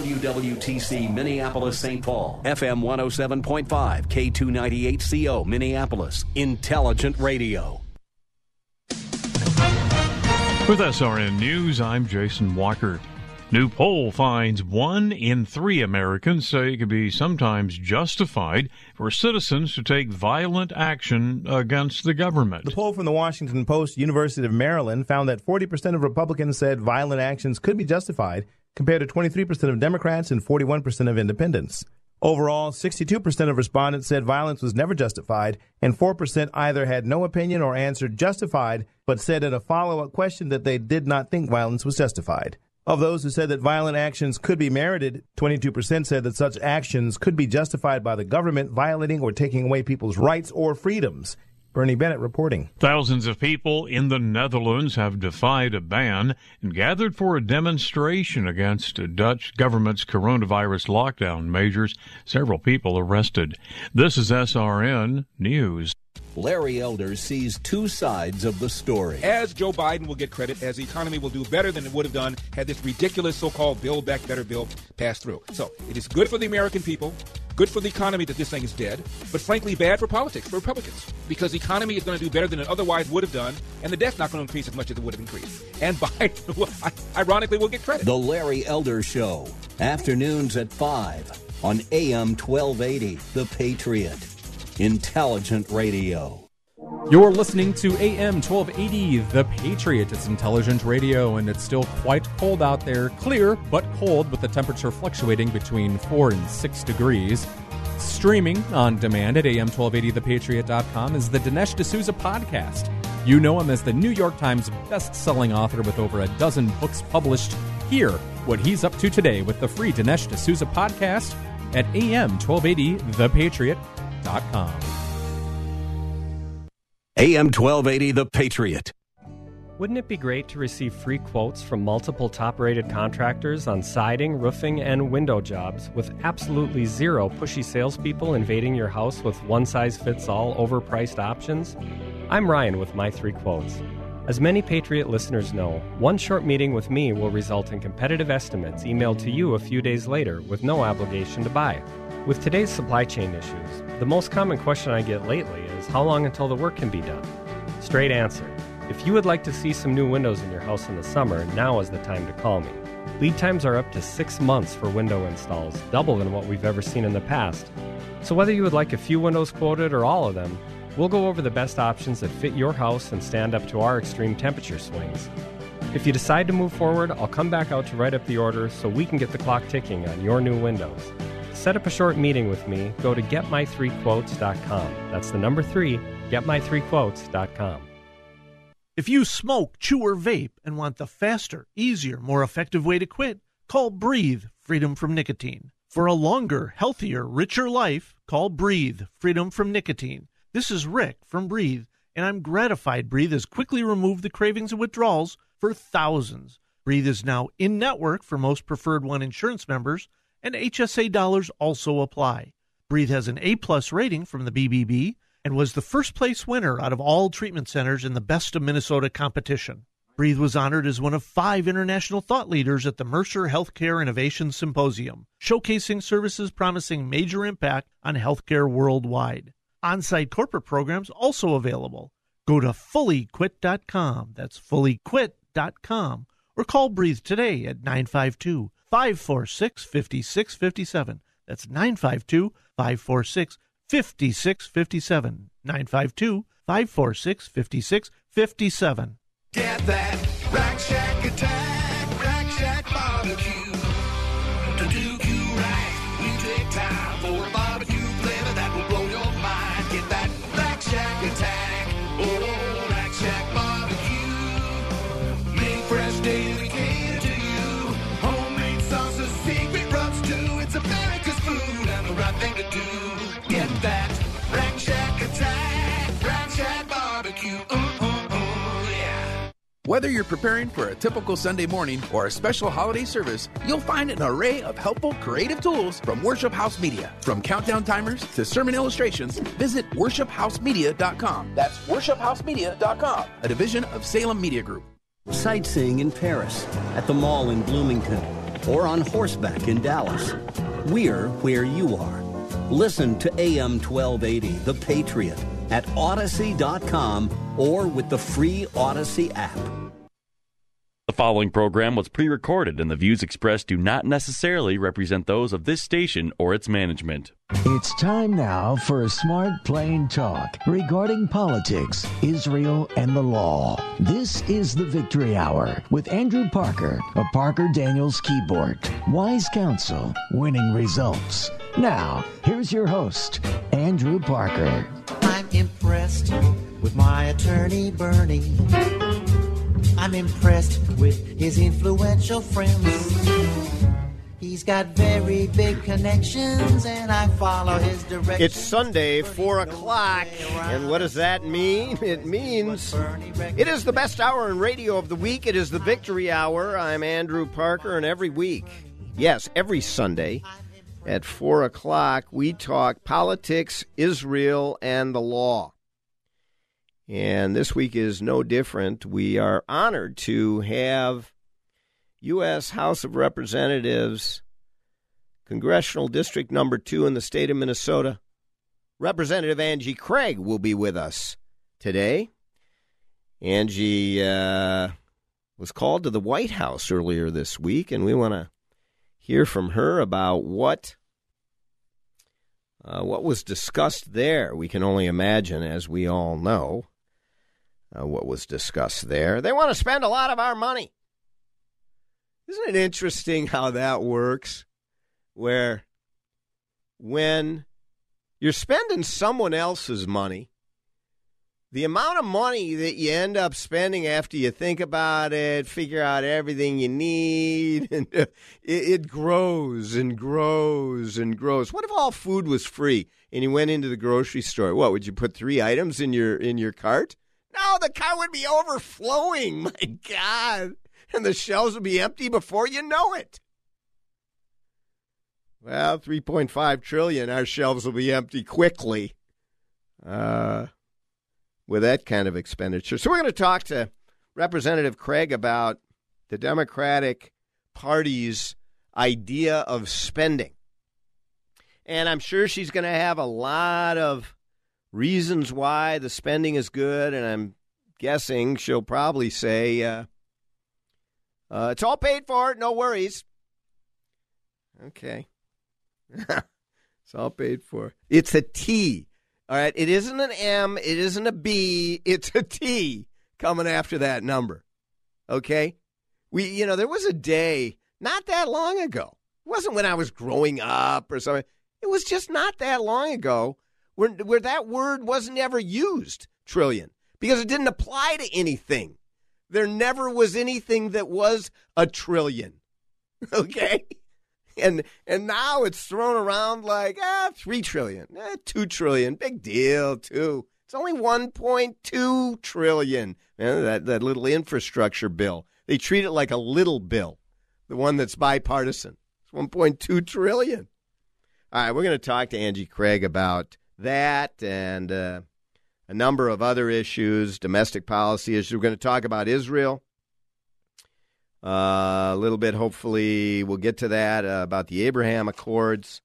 WWTC Minneapolis St. Paul, FM 107.5, K298CO Minneapolis, Intelligent Radio. With SRN News, I'm Jason Walker. New poll finds one in three Americans say it could be sometimes justified for citizens to take violent action against the government. The poll from the Washington Post, University of Maryland, found that 40% of Republicans said violent actions could be justified, compared to 23% of Democrats and 41% of independents. Overall, 62% of respondents said violence was never justified, and 4% either had no opinion or answered justified, but said in a follow up question that they did not think violence was justified. Of those who said that violent actions could be merited, 22% said that such actions could be justified by the government violating or taking away people's rights or freedoms. Bernie Bennett reporting. Thousands of people in the Netherlands have defied a ban and gathered for a demonstration against the Dutch government's coronavirus lockdown measures. Several people arrested. This is SRN News. Larry Elder sees two sides of the story. As Joe Biden will get credit, as the economy will do better than it would have done had this ridiculous so called Build Back Better bill passed through. So it is good for the American people, good for the economy that this thing is dead, but frankly bad for politics, for Republicans, because the economy is going to do better than it otherwise would have done, and the debt's not going to increase as much as it would have increased. And Biden, ironically, will get credit. The Larry Elder Show, afternoons at 5 on AM 1280, The Patriot. Intelligent Radio. You're listening to AM 1280, The Patriot. It's intelligent radio, and it's still quite cold out there. Clear, but cold, with the temperature fluctuating between 4 and 6 degrees. Streaming on demand at am1280thepatriot.com is the Dinesh D'Souza podcast. You know him as the New York Times best-selling author with over a dozen books published. Hear what he's up to today with the free Dinesh D'Souza podcast at am1280thepatriot.com. AM 1280 The Patriot. Wouldn't it be great to receive free quotes from multiple top rated contractors on siding, roofing, and window jobs with absolutely zero pushy salespeople invading your house with one size fits all overpriced options? I'm Ryan with My Three Quotes. As many Patriot listeners know, one short meeting with me will result in competitive estimates emailed to you a few days later with no obligation to buy. With today's supply chain issues, the most common question I get lately is how long until the work can be done? Straight answer. If you would like to see some new windows in your house in the summer, now is the time to call me. Lead times are up to six months for window installs, double than what we've ever seen in the past. So, whether you would like a few windows quoted or all of them, we'll go over the best options that fit your house and stand up to our extreme temperature swings. If you decide to move forward, I'll come back out to write up the order so we can get the clock ticking on your new windows set up a short meeting with me, go to getmy3quotes.com. That's the number three, getmy3quotes.com. If you smoke, chew, or vape and want the faster, easier, more effective way to quit, call Breathe Freedom from Nicotine. For a longer, healthier, richer life, call Breathe Freedom from Nicotine. This is Rick from Breathe, and I'm gratified Breathe has quickly removed the cravings and withdrawals for thousands. Breathe is now in network for most Preferred One insurance members and HSA dollars also apply. Breathe has an A plus rating from the BBB and was the first place winner out of all treatment centers in the Best of Minnesota competition. Breathe was honored as one of five international thought leaders at the Mercer Healthcare Innovation Symposium, showcasing services promising major impact on healthcare worldwide. On site corporate programs also available. Go to fullyquit.com. That's fullyquit.com. Or call Breathe today at 952 546 5657. That's 952 546 5657. 952 546 5657. Get that Rack Shack attack, Rack Shack barbecue. Whether you're preparing for a typical Sunday morning or a special holiday service, you'll find an array of helpful, creative tools from Worship House Media. From countdown timers to sermon illustrations, visit worshiphousemedia.com. That's worshiphousemedia.com, a division of Salem Media Group. Sightseeing in Paris, at the mall in Bloomington, or on horseback in Dallas. We're where you are. Listen to AM 1280, The Patriot, at Audacy.com or with the free Audacy app. The following program was pre recorded, and the views expressed do not necessarily represent those of this station or its management. It's time now for a smart, plain talk regarding politics, Israel, and the law. This is the Victory Hour with Andrew Parker of Parker Daniels Kibort. Wise counsel, winning results. Now, here's your host, Andrew Parker. I'm impressed with my attorney, Bernie. I'm impressed with his influential friends. He's got very big connections, and I follow his direction. It's Sunday, 4 o'clock, and what does that mean? It means it is the best hour in radio of the week. It is the Victory Hour. I'm Andrew Parker, and every week, yes, every Sunday at 4 o'clock, we talk politics, Israel, and the law. And this week is no different. We are honored to have U.S. House of Representatives, Congressional District Number Two in the state of Minnesota. Representative Angie Craig will be with us today. Angie uh, was called to the White House earlier this week, and we want to hear from her about what uh, what was discussed there. We can only imagine, as we all know, uh, what was discussed there. They want to spend a lot of our money. Isn't it interesting how that works? Where when you're spending someone else's money, the amount of money that you end up spending after you think about it, figure out everything you need, and uh, it, it grows and grows and grows. What if all food was free and you went into the grocery store? What would you put three items in your in your cart? No, the cart would be overflowing. My God. And the shelves would be empty before you know it. Well, 3.5 trillion, our shelves will be empty quickly uh, with that kind of expenditure. So we're going to talk to Representative Craig about the Democratic Party's idea of spending. And I'm sure she's going to have a lot of reasons why the spending is good, and I'm guessing she'll probably say, uh, uh, it's all paid for, no worries. Okay. it's all paid for. It's a T. All right. It isn't an M. It isn't a B. It's a T coming after that number. Okay. We, you know, there was a day not that long ago. It wasn't when I was growing up or something. It was just not that long ago where, where that word wasn't ever used, trillion, because it didn't apply to anything. There never was anything that was a trillion. Okay? And and now it's thrown around like ah three trillion, eh, two trillion, big deal too. It's only one point two trillion. Man, that that little infrastructure bill. They treat it like a little bill, the one that's bipartisan. It's one point two trillion. All right, we're going to talk to Angie Craig about that and uh, a number of other issues, domestic policy issues. We're going to talk about Israel. Uh, a little bit, hopefully, we'll get to that uh, about the Abraham Accords.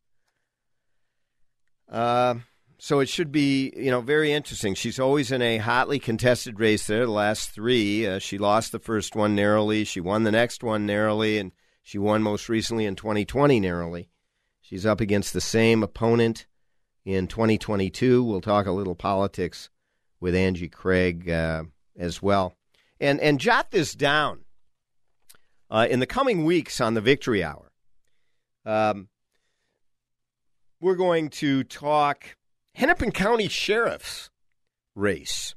Uh, so it should be, you know, very interesting. She's always in a hotly contested race there. The last three, uh, she lost the first one narrowly. She won the next one narrowly, and she won most recently in 2020 narrowly. She's up against the same opponent in 2022. We'll talk a little politics with Angie Craig uh, as well, and and jot this down uh, in the coming weeks on the Victory Hour. Um, we're going to talk Hennepin County Sheriff's race,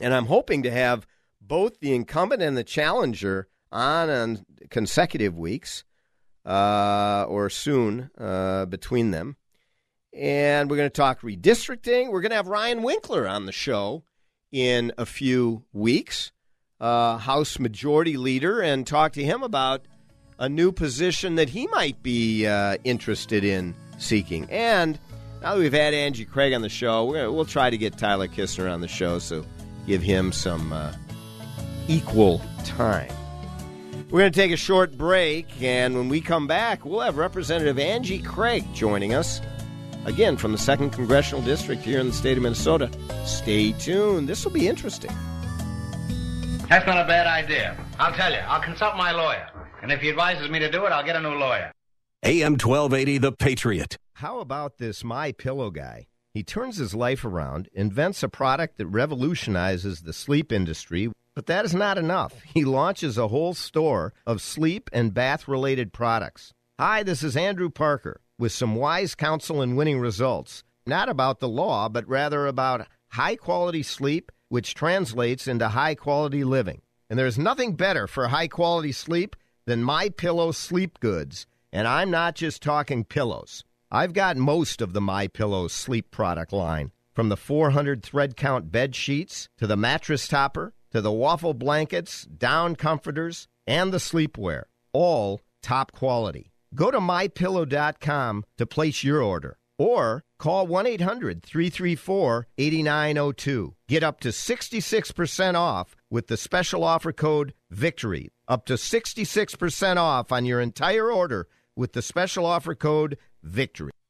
and I'm hoping to have both the incumbent and the challenger on on consecutive weeks uh, or soon uh, between them. And we're going to talk redistricting. We're going to have Ryan Winkler on the show in a few weeks, uh, House Majority Leader, and talk to him about a new position that he might be uh, interested in seeking. And now that we've had Angie Craig on the show, gonna, we'll try to get Tyler Kistner on the show, so give him some uh, equal time. We're going to take a short break, and when we come back, we'll have Representative Angie Craig joining us again from the 2nd Congressional District here in the state of Minnesota. Stay tuned. This will be interesting. That's not a bad idea. I'll tell you. I'll consult my lawyer. And if he advises me to do it, I'll get a new lawyer. AM 1280, The Patriot. How about this My Pillow guy? He turns his life around, invents a product that revolutionizes the sleep industry, but that is not enough. He launches a whole store of sleep and bath related products. Hi, this is Andrew Parker with some wise counsel and winning results. Not about the law, but rather about high quality sleep, which translates into high quality living. And there's nothing better for high quality sleep than My Pillow sleep goods. And I'm not just talking pillows. I've got most of the My Pillow sleep product line, from the 400 thread count bed sheets to the mattress topper to the waffle blankets, down comforters, and the sleepwear, all top quality. Go to mypillow.com to place your order or call 1 800 334 8902. Get up to 66% off with the special offer code VICTORY. Up to 66% off on your entire order with the special offer code VICTORY.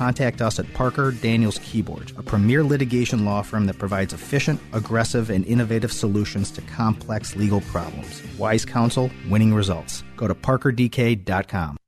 contact us at Parker Daniels Kibort, a premier litigation law firm that provides efficient, aggressive, and innovative solutions to complex legal problems. Wise counsel, winning results. Go to parkerdk.com.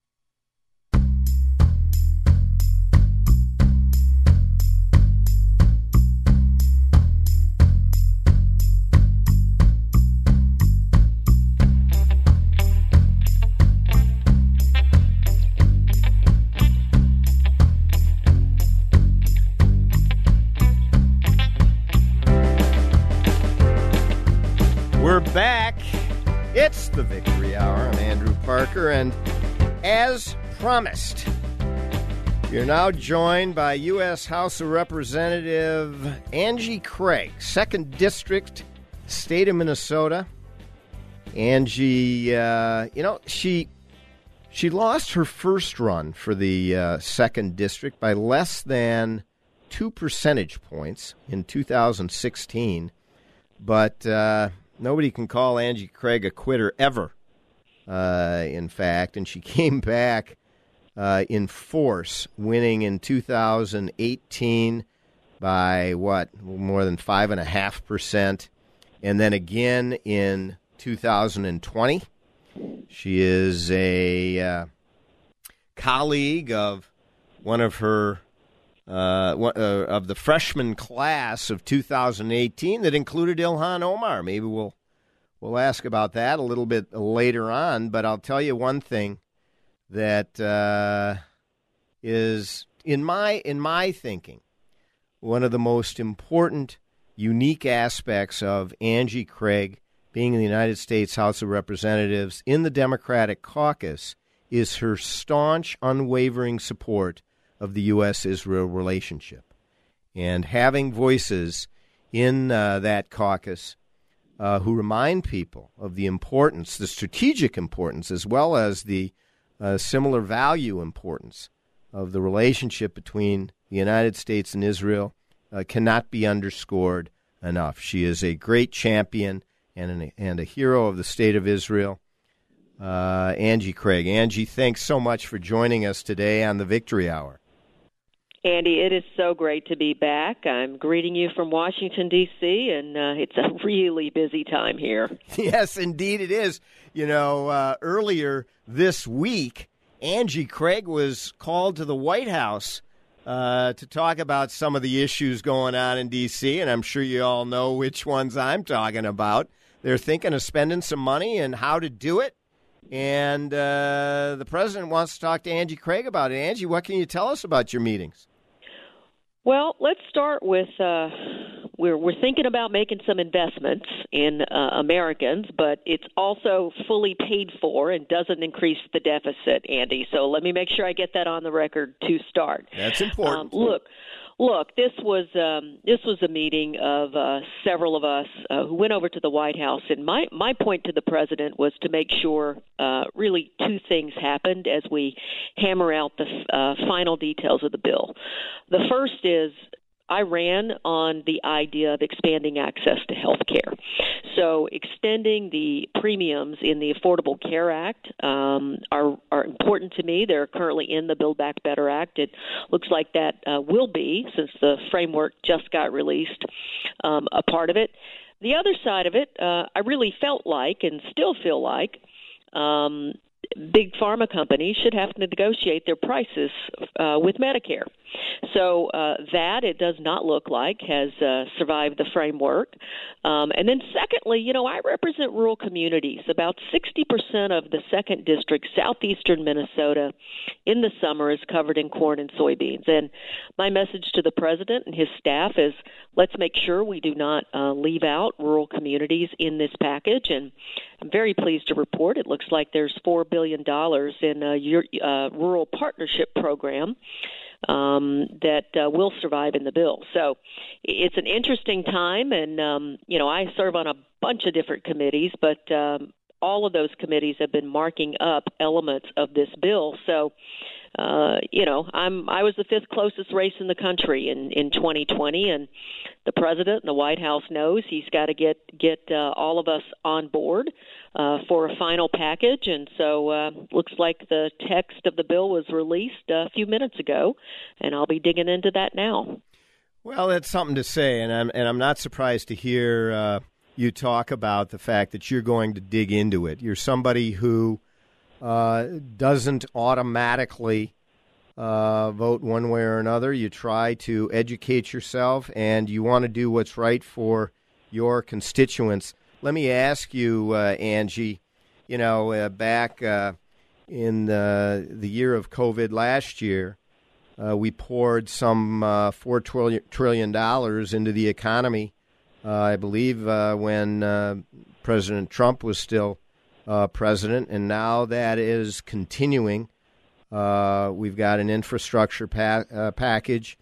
promised, you're now joined by U.S. House of Representative Angie Craig, Second District, State of Minnesota. Angie, uh, you know, she she lost her first run for the uh, Second District by less than two percentage points in 2016, but. Uh, Nobody can call Angie Craig a quitter ever, uh, in fact. And she came back uh, in force, winning in 2018 by what, more than 5.5%. And then again in 2020. She is a uh, colleague of one of her uh, one, uh, of the freshman class of 2018 that included Ilhan Omar. Maybe we'll we'll ask about that a little bit later on. But I'll tell you one thing that uh, is in my in my thinking one of the most important, unique aspects of Angie Craig being in the United States House of Representatives in the Democratic caucus is her staunch, unwavering support of the U.S. Israel relationship. And having voices in uh, that caucus uh, who remind people of the importance, the strategic importance, as well as the uh, similar value importance of the relationship between the United States and Israel uh, cannot be underscored enough. She is a great champion and, an, and a hero of the state of Israel. Uh, Angie Craig. Angie, thanks so much for joining us today on the Victory Hour. Andy, it is so great to be back. I'm greeting you from Washington, D.C., and uh, it's a really busy time here. Yes, indeed it is. You know, uh, earlier this week, Angie Craig was called to the White House uh, to talk about some of the issues going on in D.C., and I'm sure you all know which ones I'm talking about. They're thinking of spending some money and how to do it. And uh, the president wants to talk to Angie Craig about it. Angie, what can you tell us about your meetings? Well, let's start with uh, we're we're thinking about making some investments in uh, Americans, but it's also fully paid for and doesn't increase the deficit, Andy. So let me make sure I get that on the record to start. That's important. Um, look, look, this was um, this was a meeting of uh, several of us uh, who went over to the White House, and my my point to the president was to make sure uh, really two things happened as we hammer out the uh, final details of the bill. The first is I ran on the idea of expanding access to health care. So, extending the premiums in the Affordable Care Act um, are, are important to me. They're currently in the Build Back Better Act. It looks like that uh, will be, since the framework just got released, um, a part of it. The other side of it, uh, I really felt like and still feel like um, big pharma companies should have to negotiate their prices uh, with Medicare. So uh, that it does not look like has uh, survived the framework. Um, and then secondly, you know, I represent rural communities. About 60% of the second district, southeastern Minnesota, in the summer is covered in corn and soybeans. And my message to the president and his staff is let's make sure we do not uh, leave out rural communities in this package. And I'm very pleased to report it looks like there's $4 billion in a uh, rural partnership program um, that uh, will survive in the bill. So it's an interesting time, and um, you know I serve on a bunch of different committees, but um, all of those committees have been marking up elements of this bill. So uh, you know, I'm I was the fifth closest race in the country in in 2020, and the president and the White House knows he's got to get get uh, all of us on board uh, for a final package. And so, uh, looks like the text of the bill was released a few minutes ago, and I'll be digging into that now. Well, that's something to say, and I'm and I'm not surprised to hear uh, you talk about the fact that you're going to dig into it. You're somebody who uh, doesn't automatically uh, vote one way or another. You try to educate yourself, and you want to do what's right for your constituents. Let me ask you, uh, Angie. You know, uh, back uh, in the, the year of COVID last year, uh, we poured some uh, four trillion dollars into the economy. I believe when President Trump was still uh, president, and now that is continuing. Uh, we've got an infrastructure pa- uh, package,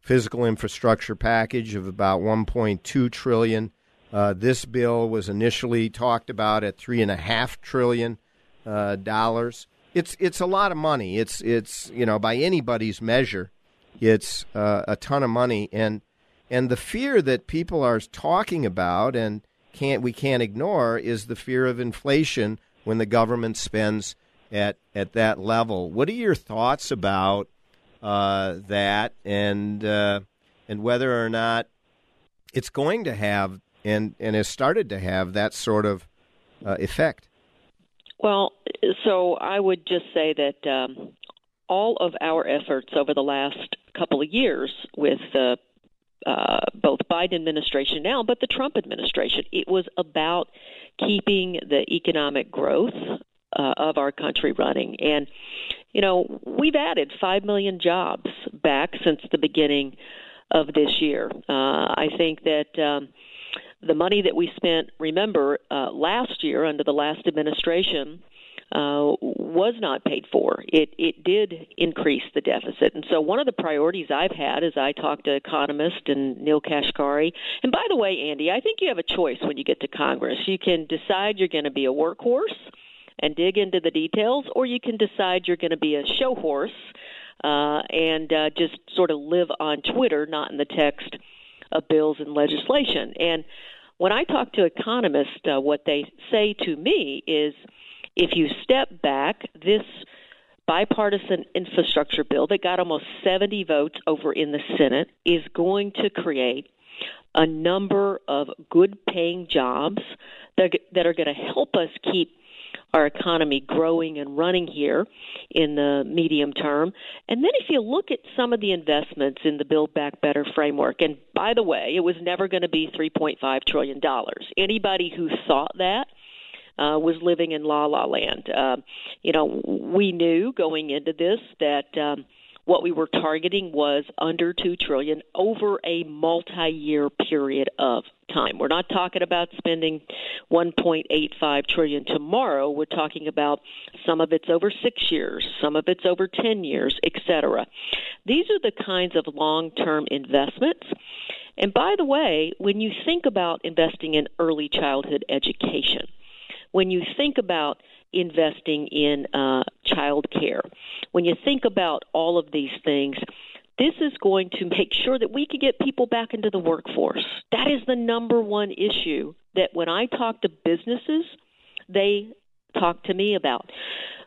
physical infrastructure package of about 1.2 trillion. Uh, this bill was initially talked about at three and a half trillion uh, dollars. It's it's a lot of money. It's it's you know by anybody's measure, it's uh, a ton of money, and and the fear that people are talking about and can't we can't ignore is the fear of inflation when the government spends at at that level. What are your thoughts about uh, that, and uh, and whether or not it's going to have and and has started to have that sort of uh, effect? Well, so I would just say that um, all of our efforts over the last couple of years with the uh, both Biden administration now, but the Trump administration. It was about keeping the economic growth uh, of our country running. And, you know, we've added 5 million jobs back since the beginning of this year. Uh, I think that. Um, the money that we spent, remember, uh, last year under the last administration, uh, was not paid for. It it did increase the deficit, and so one of the priorities I've had as I talk to economists and Neel Kashkari. And by the way, Andy, I think you have a choice when you get to Congress. You can decide you're going to be a workhorse and dig into the details, or you can decide you're going to be a show horse uh, and uh, just sort of live on Twitter, not in the text of bills and legislation. And when I talk to economists, uh, what they say to me is if you step back, this bipartisan infrastructure bill that got almost 70 votes over in the Senate is going to create a number of good paying jobs that, that are going to help us keep our economy growing and running here in the medium term. And then if you look at some of the investments in the Build Back Better framework, and by the way, it was never going to be $3.5 trillion. Anybody who thought that uh, was living in la la land. Uh, you know, we knew going into this that um, what we were targeting was under two trillion over a multi-year period of time. We're not talking about spending 1.85 trillion tomorrow. We're talking about some of it's over 6 years, some of it's over 10 years, etc. These are the kinds of long-term investments. And by the way, when you think about investing in early childhood education, when you think about investing in uh, child care, when you think about all of these things, this is going to make sure that we can get people back into the workforce. That is the number one issue that when I talk to businesses, they talk to me about.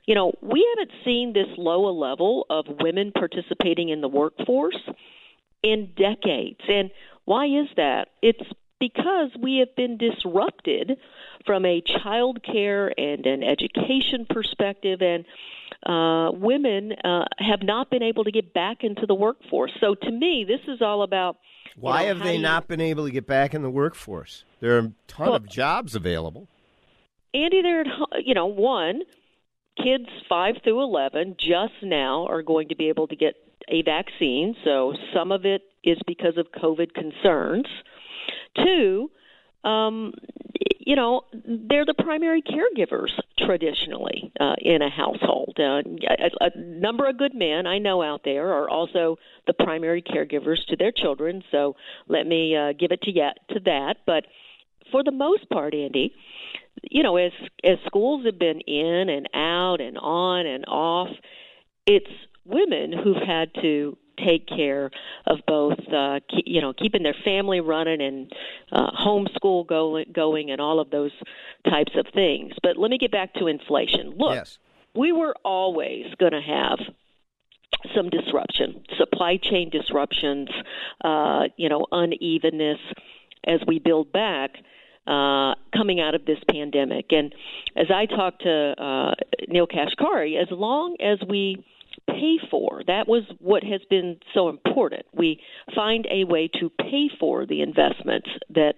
You know, we haven't seen this low a level of women participating in the workforce in decades. And why is that? It's because we have been disrupted from a child care and an education perspective, and uh, women uh, have not been able to get back into the workforce. So to me, this is all about. Why know, have they you, not been able to get back in the workforce? There are a ton well, of jobs available. Andy, there, you know, one, kids five through eleven just now are going to be able to get a vaccine. So some of it is because of COVID concerns. Two, um, you know, they're the primary caregivers traditionally uh, in a household. Uh, a, a number of good men I know out there are also the primary caregivers to their children. So let me uh, give it to yet to that. But for the most part, Andy, you know, as as schools have been in and out and on and off, it's women who've had to take care of both, uh, keep, you know, keeping their family running and uh, homeschool going, going, and all of those types of things. But let me get back to inflation. Look, yes. we were always going to have some disruption, supply chain disruptions, uh, you know, unevenness as we build back uh, coming out of this pandemic. And as I talked to uh, Neel Kashkari, as long as we pay for. That was what has been so important. We find a way to pay for the investments that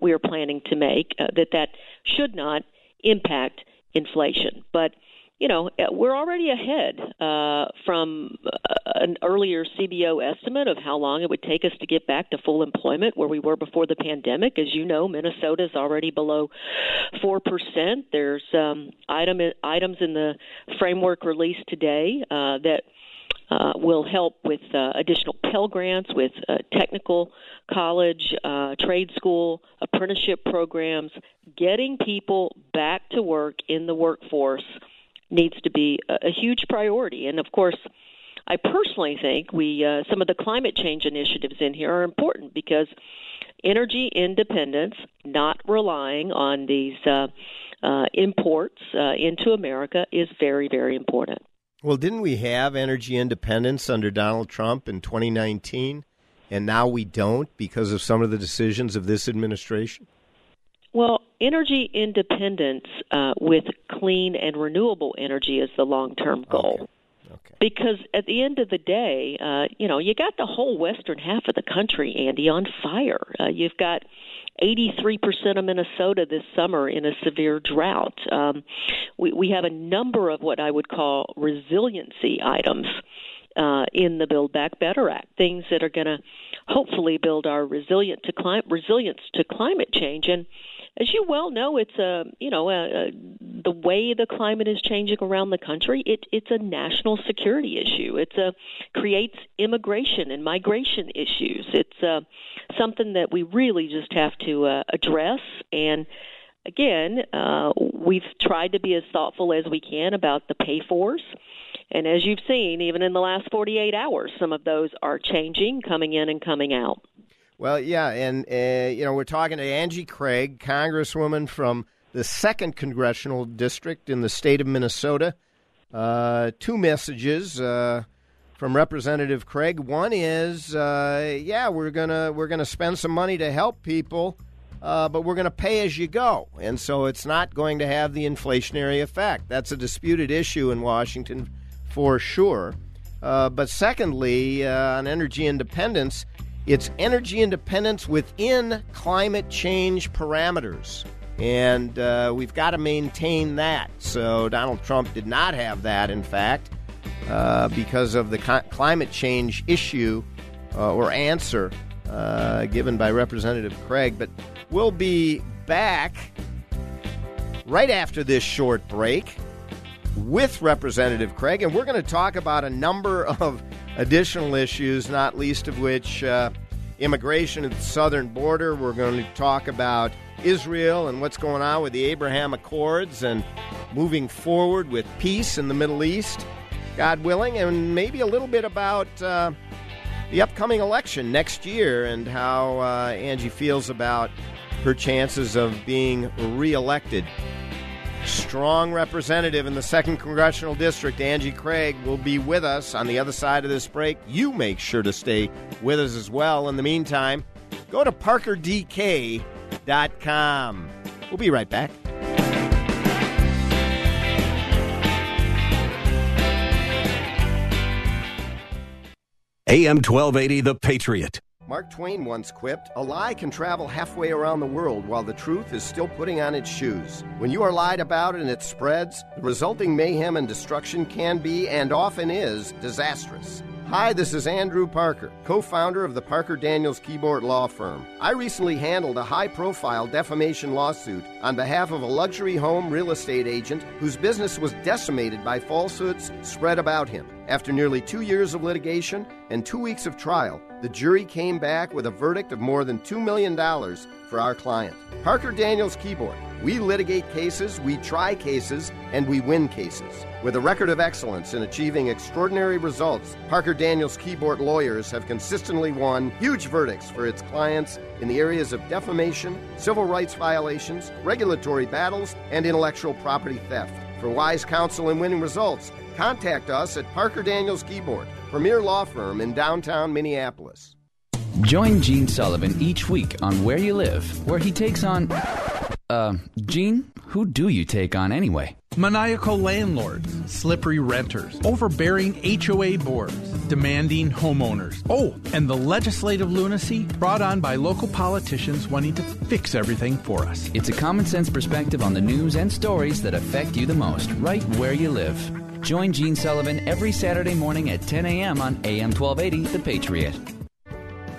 we are planning to make, uh, that that should not impact inflation. But you know, uh, we're already ahead uh, from uh, an earlier CBO estimate of how long it would take us to get back to full employment where we were before the pandemic. As you know, Minnesota is already below 4%. There's um, item, items in the framework released today uh, that uh, will help with uh, additional Pell Grants, with uh, technical college, uh, trade school, apprenticeship programs, getting people back to work in the workforce needs to be a, a huge priority. And of course, I personally think we uh, some of the climate change initiatives in here are important because energy independence, not relying on these uh, uh, imports uh, into America, is very very important. Well, didn't we have energy independence under Donald Trump in 2019, and now we don't because of some of the decisions of this administration? Well, energy independence uh, with clean and renewable energy is the long term goal. Okay. Because at the end of the day, uh, you know, you got the whole western half of the country, Andy, on fire. Uh, you've got 83% of Minnesota this summer in a severe drought. Um, we, we have a number of what I would call resiliency items uh, in the Build Back Better Act, things that are going to hopefully build our resilient to resilience to climate change. And as you well know, it's a you know a, a, the way the climate is changing around the country. It, it's a national security issue. It's a creates immigration and migration issues. It's uh, something that we really just have to uh, address and again, uh, we've tried to be as thoughtful as we can about the pay fors. And as you've seen, even in the last 48 hours, some of those are changing, coming in and coming out. Well, yeah, and uh, you know we're talking to Angie Craig, Congresswoman from the second congressional district in the state of Minnesota. Uh, two messages uh, from Representative Craig. One is, uh, yeah, we're gonna we're gonna spend some money to help people, uh, but we're gonna pay as you go, and so it's not going to have the inflationary effect. That's a disputed issue in Washington, for sure. Uh, but secondly, on energy independence it's energy independence within climate change parameters. And uh, we've got to maintain that. So Donald Trump did not have that, in fact, uh, because of the climate change issue uh, or answer uh, given by Representative Craig. But we'll be back right after this short break with Representative Craig, and we're going to talk about a number of additional issues, not least of which uh, immigration at the southern border. We're going to talk about Israel and what's going on with the Abraham Accords and moving forward with peace in the Middle East, God willing, and maybe a little bit about uh, the upcoming election next year and how uh, Angie feels about her chances of being reelected strong representative in the 2nd Congressional District, Angie Craig, will be with us on the other side of this break. You make sure to stay with us as well. In the meantime, go to parkerdk.com. We'll be right back. AM 1280, The Patriot. Mark Twain once quipped, A lie can travel halfway around the world while the truth is still putting on its shoes. When you are lied about and it spreads, the resulting mayhem and destruction can be, and often is, disastrous. Hi, this is Andrew Parker, co founder of the Parker Daniels Kibort Law Firm. I recently handled a high profile defamation lawsuit on behalf of a luxury home real estate agent whose business was decimated by falsehoods spread about him. After nearly two years of litigation and two weeks of trial, the jury came back with a verdict of more than $2 million for our client. Parker Daniels Kibort. We litigate cases, we try cases, and we win cases. With a record of excellence in achieving extraordinary results, Parker Daniels Kibort lawyers have consistently won huge verdicts for its clients in the areas of defamation, civil rights violations, regulatory battles, and intellectual property theft. For wise counsel and winning results, contact us at Parker Daniels Kibort, premier law firm in downtown Minneapolis. Join Gene Sullivan each week on Where You Live, where he takes on. Uh, Gene, who do you take on anyway? Maniacal landlords, slippery renters, overbearing HOA boards, demanding homeowners. Oh, and the legislative lunacy brought on by local politicians wanting to fix everything for us. It's a common sense perspective on the news and stories that affect you the most, right where you live. Join Gene Sullivan every Saturday morning at 10 a.m. on AM 1280, The Patriot.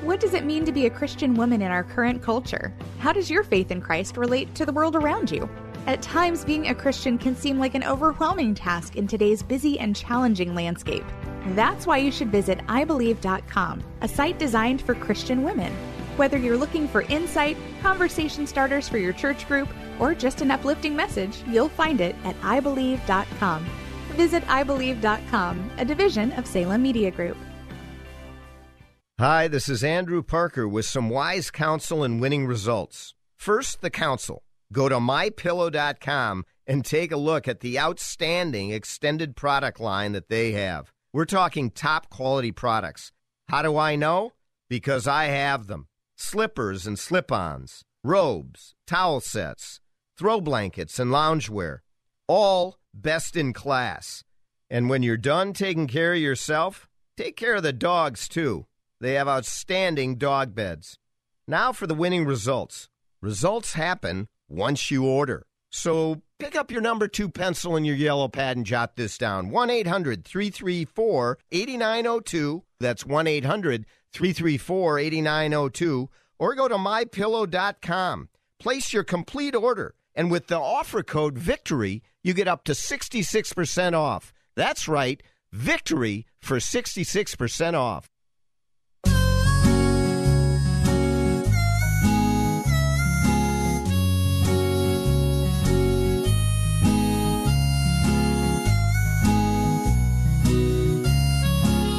What does it mean to be a Christian woman in our current culture? How does your faith in Christ relate to the world around you? At times, being a Christian can seem like an overwhelming task in today's busy and challenging landscape. That's why you should visit iBelieve.com, a site designed for Christian women. Whether you're looking for insight, conversation starters for your church group, or just an uplifting message, you'll find it at iBelieve.com. Visit iBelieve.com, a division of Salem Media Group. Hi, this is Andrew Parker with some wise counsel and winning results. First, the counsel. Go to mypillow.com and take a look at the outstanding extended product line that they have. We're talking top quality products. How do I know? Because I have them. Slippers and slip ons, robes, towel sets, throw blankets, and loungewear. All best in class. And when you're done taking care of yourself, take care of the dogs too. They have outstanding dog beds. Now for the winning results. Results happen once you order. So pick up your number two pencil and your yellow pad and jot this down 1 800 334 8902. That's 1 800 334 8902. Or go to mypillow.com. Place your complete order. And with the offer code VICTORY, you get up to 66% off. That's right, VICTORY for 66% off.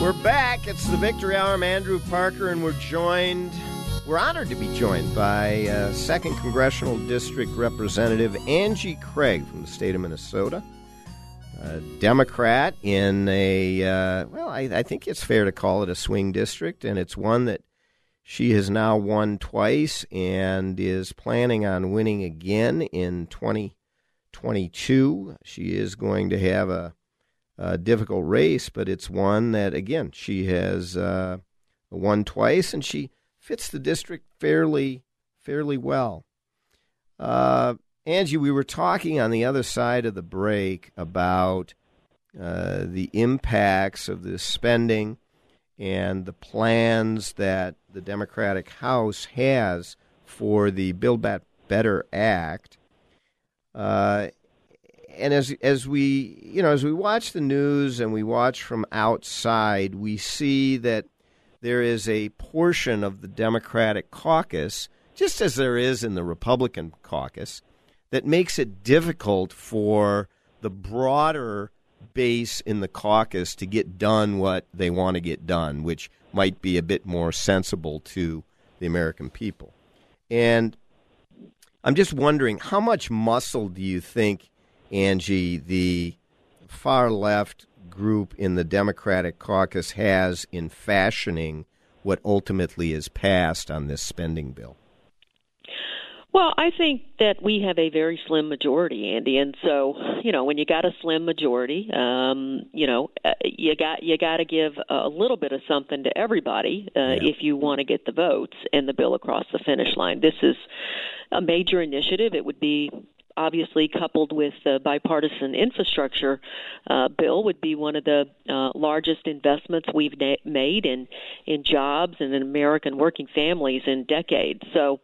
We're back. It's the Victory Hour. I'm Andrew Parker, and we're joined, we're honored to be joined by uh, 2nd Congressional District Representative Angie Craig from the state of Minnesota. A Democrat in a, uh, well, I, I think it's fair to call it a swing district, and it's one that she has now won twice and is planning on winning again in 2022. She is going to have a a difficult race, but it's one that, again, she has uh, won twice, and she fits the district fairly, fairly well. Uh, Angie, we were talking on the other side of the break about uh, the impacts of this spending and the plans that the Democratic House has for the Build Back Better Act. Uh, and as as we you know as we watch the news and we watch from outside, we see that there is a portion of the Democratic caucus, just as there is in the Republican caucus, that makes it difficult for the broader base in the caucus to get done what they want to get done, which might be a bit more sensible to the American people. And I'm just wondering, how much muscle do you think Angie, the far left group in the Democratic caucus has in fashioning what ultimately is passed on this spending bill? Well, I think that we have a very slim majority, Andy, and so you know when you got a slim majority, um, you know uh, you got you got to give a little bit of something to everybody uh, yeah. if you want to get the votes and the bill across the finish line. This is a major initiative. It would be obviously coupled with the bipartisan infrastructure uh, bill would be one of the uh, largest investments we've na- made in in jobs and in American working families in decades. So.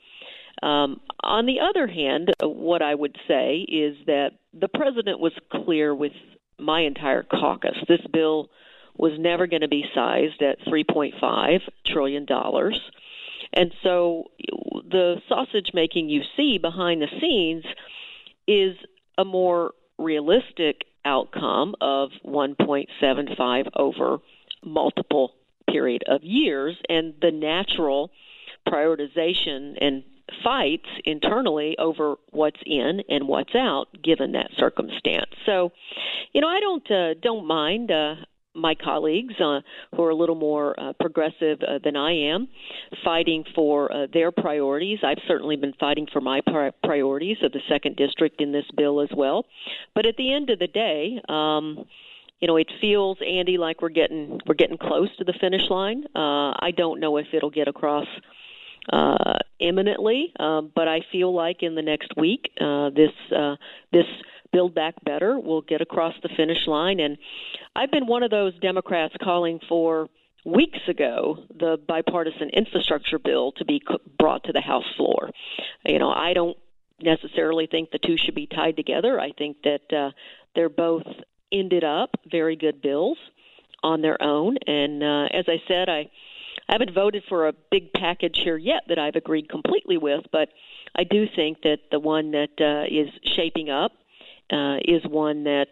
Um, on the other hand, what I would say is that the president was clear with my entire caucus. This bill was never going to be sized at 3.5 trillion dollars. And so the sausage making you see behind the scenes is a more realistic outcome of 1.75 over multiple period of years and the natural prioritization and fights internally over what's in and what's out given that circumstance. So you know i don't uh, don't mind uh, my colleagues uh, who are a little more uh, progressive uh, than I am, fighting for uh, their priorities. I've certainly been fighting for my pri- priorities of the second district in this bill as well. But at the end of the day, um, you know, it feels Andy like we're getting we're getting close to the finish line. Uh, I don't know if it'll get across uh, imminently, but I feel like in the next week, this this Build Back Better will get across the finish line. And I've been one of those Democrats calling for weeks ago the bipartisan infrastructure bill to be brought to the House floor. You know, I don't necessarily think the two should be tied together. I think that uh, they're both ended up very good bills on their own. And uh, as I said, I, I haven't voted for a big package here yet that I've agreed completely with, but I do think that the one that uh, is shaping up uh, is one that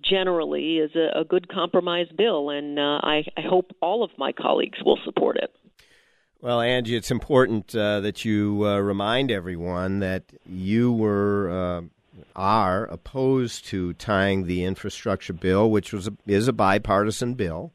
generally is a, a good compromise bill, and uh, I, I hope all of my colleagues will support it. Well, Angie, it's important uh, that you uh, remind everyone that you were uh, are opposed to tying the infrastructure bill, which was a, is a bipartisan bill,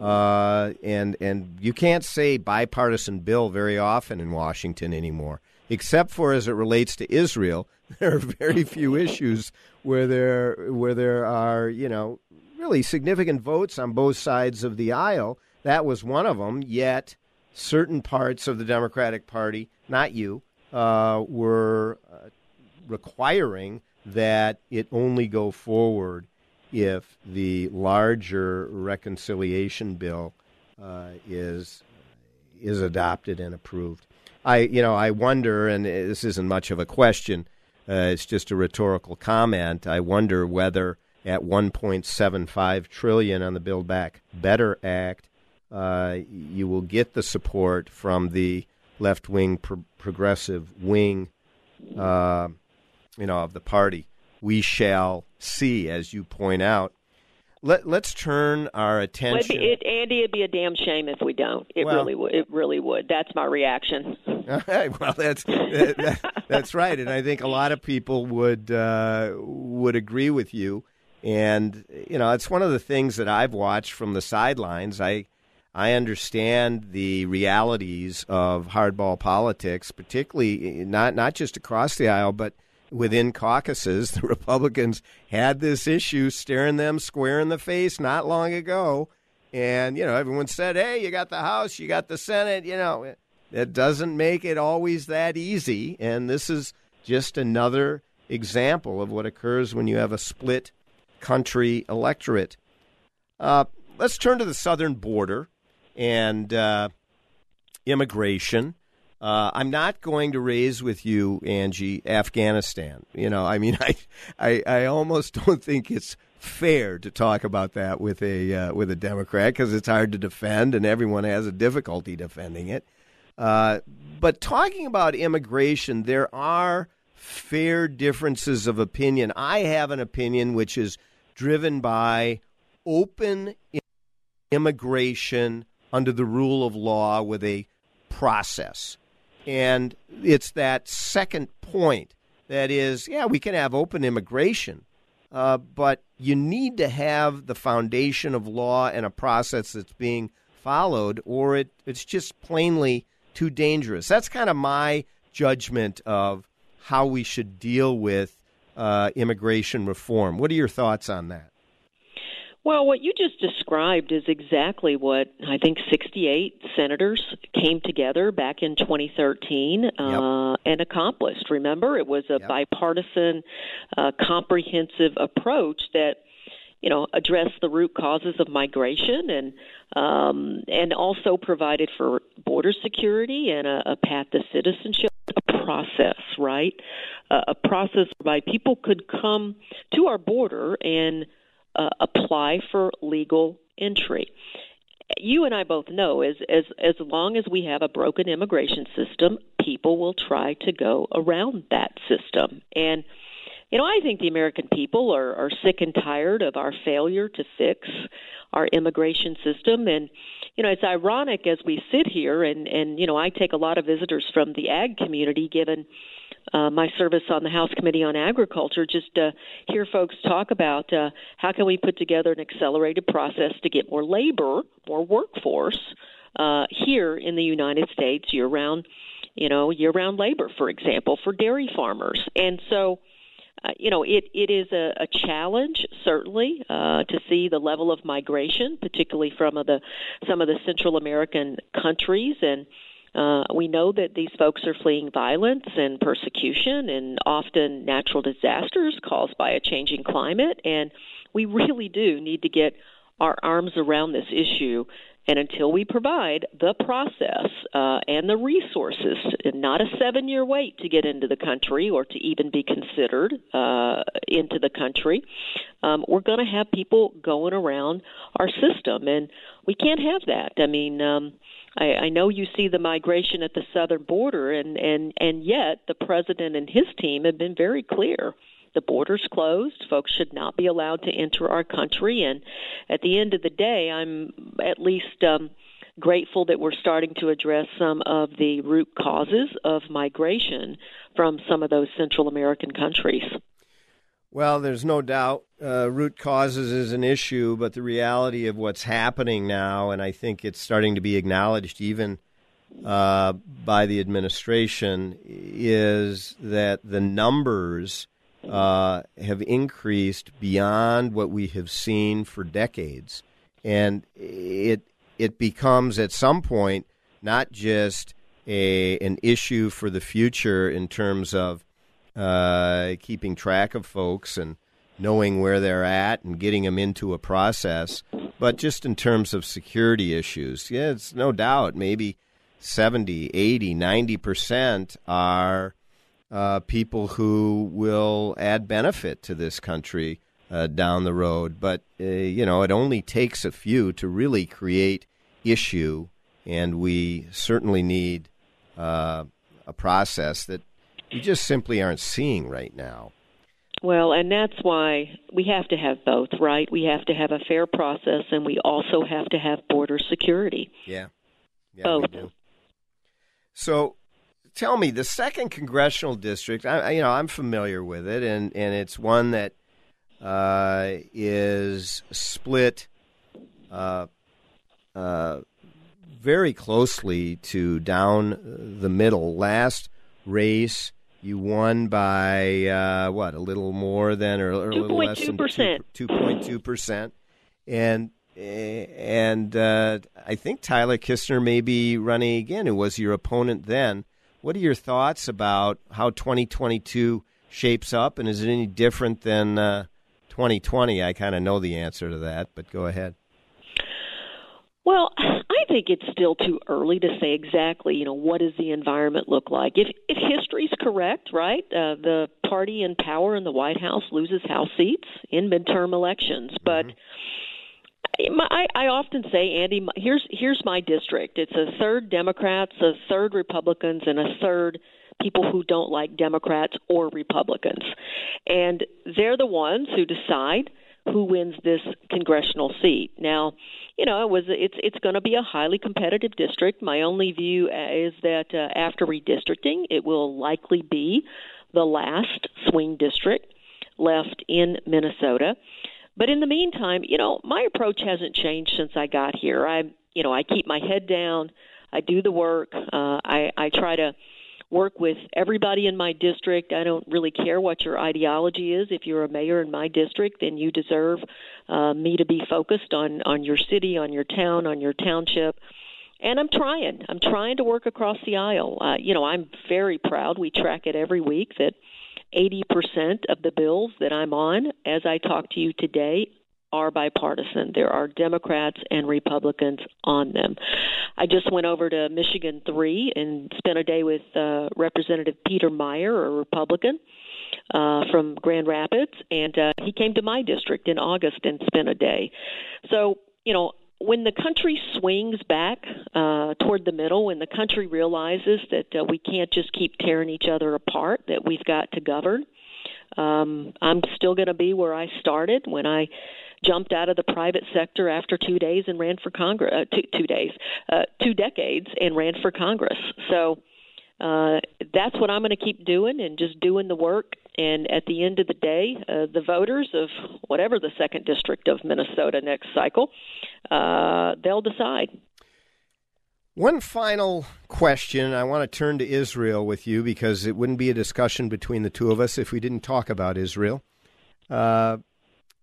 uh, and and you can't say bipartisan bill very often in Washington anymore, except for as it relates to Israel. There are very few issues where there where there are you know really significant votes on both sides of the aisle. That was one of them. Yet certain parts of the Democratic Party, not you, uh, were uh, requiring that it only go forward if the larger reconciliation bill uh, is is adopted and approved. I you know I wonder, and this isn't much of a question. Uh, it's just a rhetorical comment. I wonder whether at 1.75 trillion on the Build Back Better Act, uh, you will get the support from the left wing pro- progressive wing, uh, you know, of the party. We shall see, as you point out. Let, let's turn our attention. It, it, Andy, it'd be a damn shame if we don't. It Well- really would. It really would. That's my reaction. Right. Well, that's that, that- that's right, and I think a lot of people would uh, would agree with you. And you know, it's one of the things that I've watched from the sidelines. I I understand the realities of hardball politics, particularly not not just across the aisle, but within caucuses. The Republicans had this issue staring them square in the face not long ago, and you know, everyone said, "Hey, you got the House, you got the Senate," you know. It doesn't make it always that easy, and this is just another example of what occurs when you have a split country electorate. Uh, let's turn to the southern border and uh, immigration. Uh, I'm not going to raise with you, Angie, Afghanistan. You know, I mean, I, I, I almost don't think it's fair to talk about that with a uh, with a Democrat because it's hard to defend, and everyone has a difficulty defending it. Uh, but talking about immigration, there are fair differences of opinion. I have an opinion which is driven by open immigration under the rule of law with a process. And it's that second point that is, yeah, we can have open immigration, uh, but you need to have the foundation of law and a process that's being followed, or it, it's just plainly too dangerous. That's kind of my judgment of how we should deal with uh, immigration reform. What are your thoughts on that? Well, what you just described is exactly what I think 68 senators came together back in 2013 uh, and accomplished. Remember, it was a bipartisan, uh, comprehensive approach that you know addressed the root causes of migration and um, and also provided for border security and a, a path to citizenship. A process, right? Uh, a process whereby people could come to our border and uh, apply for legal entry. You and I both know as as as long as we have a broken immigration system, people will try to go around that system. And you know, I think the American people are are sick and tired of our failure to fix our immigration system and you know, it's ironic as we sit here and and you know, I take a lot of visitors from the ag community given uh, my service on the House Committee on Agriculture, just to hear folks talk about uh, how can we put together an accelerated process to get more labor, more workforce uh, here in the United States year-round, you know, year-round labor, for example, for dairy farmers, and so. Uh, you know, it, it is a, a challenge certainly uh, to see the level of migration, particularly from uh, the some of the Central American countries, and uh, we know that these folks are fleeing violence and persecution and often natural disasters caused by a changing climate. And we really do need to get our arms around this issue. And until we provide the process uh, and the resources, not a seven year wait to get into the country or to even be considered uh, into the country, um, we're going to have people going around our system. And we can't have that. I mean, um, I, I know you see the migration at the southern border, and and and yet the president and his team have been very clear. The border's closed. Folks should not be allowed to enter our country. And at the end of the day, I'm at least um, grateful that we're starting to address some of the root causes of migration from some of those Central American countries. Well, there's no doubt uh, root causes is an issue, but the reality of what's happening now, and I think it's starting to be acknowledged even uh, by the administration, is that the numbers uh, have increased beyond what we have seen for decades, and it it becomes at some point not just a an issue for the future in terms of uh, keeping track of folks and knowing where they're at and getting them into a process, but just in terms of security issues. Yeah, it's no doubt maybe 70, 80, 90% are uh, people who will add benefit to this country uh, down the road. But, uh, you know, it only takes a few to really create issue, and we certainly need uh, a process that we just simply aren't seeing right now. Well, and that's why we have to have both, right? We have to have a fair process, and we also have to have border security. Yeah, yeah both. We do. So, tell me, the second congressional district. I, you know, I'm familiar with it, and and it's one that uh, is split uh, uh, very closely to down the middle. Last race you won by uh, what a little more than or, or a little less than two point two percent, and and uh, I think Tyler Kistner may be running again, who was your opponent then. What are your thoughts about how 2022 shapes up, and is it any different than uh, 2020? I kind of know the answer to that, but go ahead. Well, I think it's still too early to say exactly, you know, what does the environment look like. If if history's correct, right, uh, the party in power in the White House loses House seats in midterm elections, but. I, I often say, Andy, here's here's my district. It's a third Democrats, a third Republicans, and a third people who don't like Democrats or Republicans, and they're the ones who decide who wins this congressional seat. Now, you know, it was it's it's going to be a highly competitive district. My only view is that uh, after redistricting, it will likely be the last swing district left in Minnesota. But in the meantime, you know, my approach hasn't changed since I got here. I, you know, I keep my head down. I do the work. Uh, I I try to work with everybody in my district. I don't really care what your ideology is. If you're a mayor in my district, then you deserve uh, me to be focused on on your city, on your town, on your township. And I'm trying. I'm trying to work across the aisle. Uh, you know, I'm very proud. We track it every week that 80% of the bills that I'm on, as I talk to you today, are bipartisan. There are Democrats and Republicans on them. I just went over to Michigan 3 and spent a day with uh, Representative Peter Meijer, a Republican. Uh, from Grand Rapids, and uh, he came to my district in August and spent a day. So, you know, when the country swings back uh, toward the middle, when the country realizes that uh, we can't just keep tearing each other apart, that we've got to govern, um, I'm still going to be where I started when I jumped out of the private sector after two days and ran for Congress. Uh, two, two days, uh, two decades, and ran for Congress. So uh, that's what I'm going to keep doing and just doing the work. And at the end of the day, uh, the voters of whatever the second district of Minnesota next cycle, uh, they'll decide. One final question. I want to turn to Israel with you because it wouldn't be a discussion between the two of us if we didn't talk about Israel. Uh,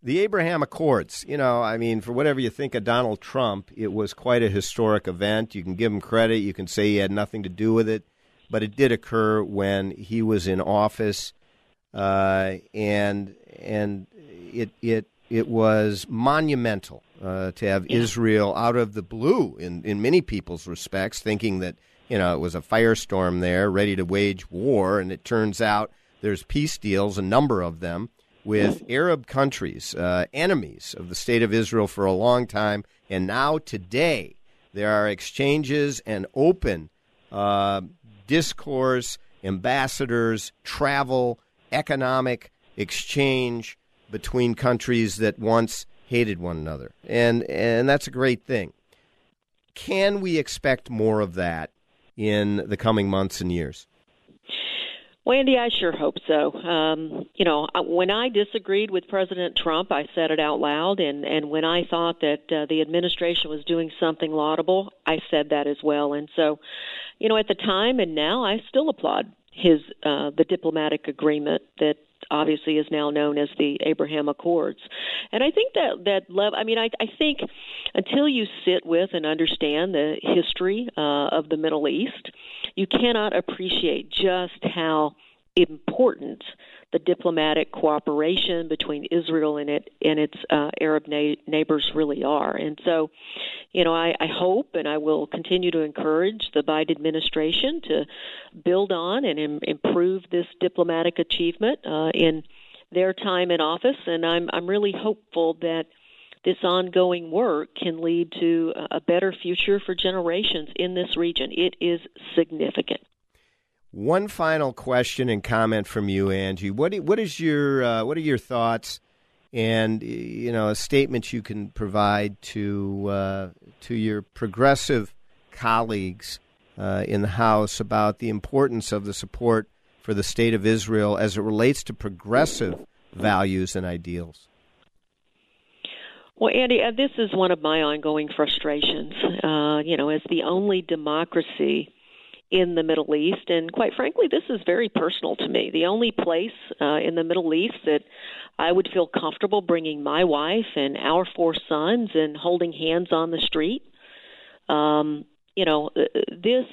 the Abraham Accords, you know, I mean, for whatever you think of Donald Trump, it was quite a historic event. You can give him credit. You can say he had nothing to do with it, but it did occur when he was in office, uh, and and it it it was monumental uh, to have yeah. Israel out of the blue in in many people's respects, thinking that you know it was a firestorm there, ready to wage war, and it turns out there's peace deals, a number of them with Arab countries, uh, enemies of the state of Israel for a long time, and now today there are exchanges and open uh, discourse, ambassadors, travel, economic exchange between countries that once hated one another, and and that's a great thing. Can we expect more of that in the coming months and years? Wendy, I sure hope so. Um, you know, when I disagreed with President Trump, I said it out loud, and and when I thought that uh, the administration was doing something laudable, I said that as well. And so, you know, at the time and now, I still applaud his uh, the diplomatic agreement that obviously is now known as the Abraham Accords. And I think that that level. I mean, I, I think until you sit with and understand the history uh, of the Middle East, you cannot appreciate just how important the diplomatic cooperation between Israel and it and its uh, Arab na- neighbors really are. And so, you know, I, I hope and I will continue to encourage the Biden administration to build on and Im- improve this diplomatic achievement uh, in their time in office. And I'm I'm really hopeful that this ongoing work can lead to a better future for generations in this region. It is significant. One final question and comment from you, Angie. What what is your uh, what are your thoughts and you know a statement you can provide to uh, to your progressive colleagues uh, in the House about the importance of the support for the state of Israel as it relates to progressive values and ideals? Well, Andy, uh, this is one of my ongoing frustrations. Uh, you know, as the only democracy in the Middle East. And quite frankly, this is very personal to me. The only place uh, in the Middle East that I would feel comfortable bringing my wife and our four sons and holding hands on the street. Um, you know, uh, this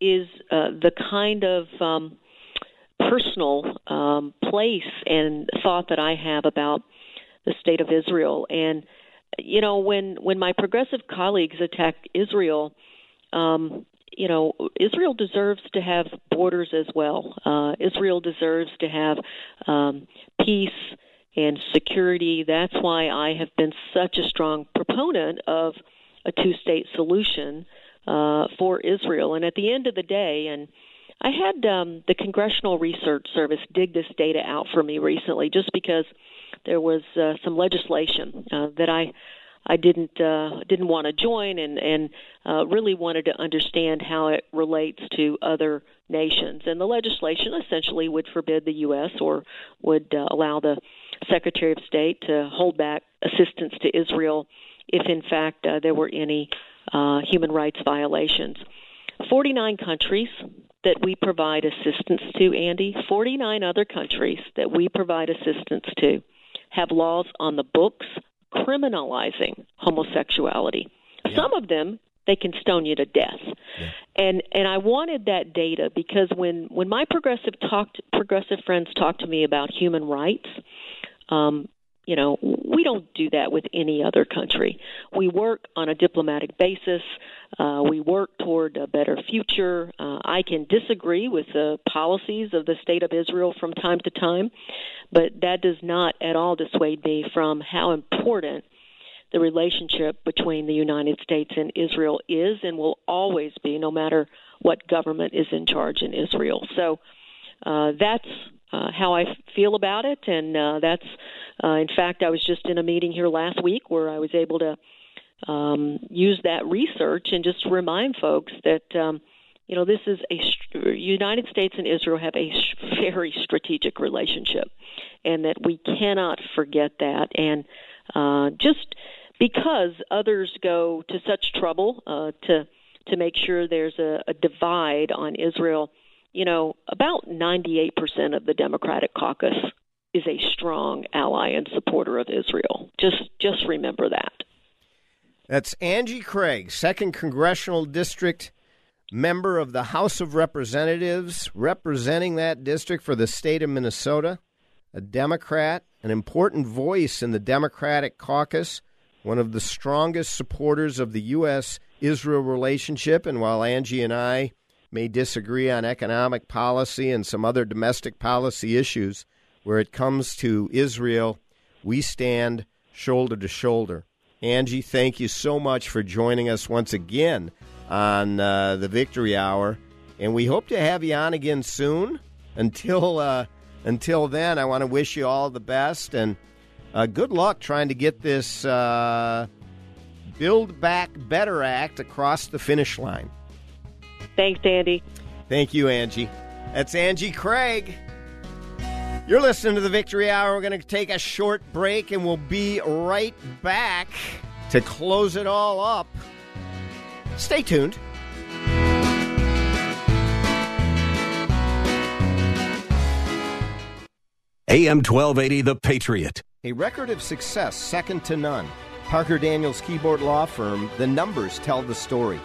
is uh, the kind of um, personal um, place and thought that I have about the state of Israel. And you know, when when my progressive colleagues attack Israel, um, you know, Israel deserves to have borders as well. Uh, Israel deserves to have um, peace and security. That's why I have been such a strong proponent of a two state solution uh, for Israel. And at the end of the day, and I had um, the Congressional Research Service dig this data out for me recently just because there was uh, some legislation uh, that I I didn't uh, didn't want to join and and uh, really wanted to understand how it relates to other nations. And the legislation essentially would forbid the U.S. or would uh, allow the Secretary of State to hold back assistance to Israel if, in fact, uh, there were any uh, human rights violations. 49 countries that we provide assistance to, Andy, 49 other countries that we provide assistance to have laws on the books criminalizing homosexuality. Yeah. Some of them they can stone you to death. Yeah. And and I wanted that data because when when my progressive talked progressive friends talk to me about human rights, um, you know, we don't do that with any other country. We work on a diplomatic basis. Uh, we work toward a better future. Uh, I can disagree with the policies of the state of Israel from time to time, but that does not at all dissuade me from how important the relationship between the United States and Israel is and will always be, no matter what government is in charge in Israel. So uh, that's uh, how I feel about it, and uh, that's, uh, in fact, I was just in a meeting here last week where I was able to um, use that research and just remind folks that. Um, you know, this is a United States and Israel have a very strategic relationship, and that we cannot forget that. And uh, just because others go to such trouble uh, to to make sure there's a, a divide on Israel, you know, about 98% of the Democratic caucus is a strong ally and supporter of Israel. Just just remember that. That's Angie Craig, second congressional district member of the House of Representatives, representing that district for the state of Minnesota, a Democrat, an important voice in the Democratic caucus, one of the strongest supporters of the U.S. Israel relationship. And while Angie and I may disagree on economic policy and some other domestic policy issues, where it comes to Israel, we stand shoulder to shoulder. Angie, thank you so much for joining us once again on uh, the Victory Hour, and we hope to have you on again soon. Until uh, until then, I want to wish you all the best and uh, good luck trying to get this uh, Build Back Better Act across the finish line. Thanks, Andy. Thank you, Angie. That's Angie Craig. You're listening to the Victory Hour. We're going to take a short break and we'll be right back to close it all up. Stay tuned. AM 1280, The Patriot. A record of success second to none. Parker Daniels Kibort Law Firm, the numbers tell the story.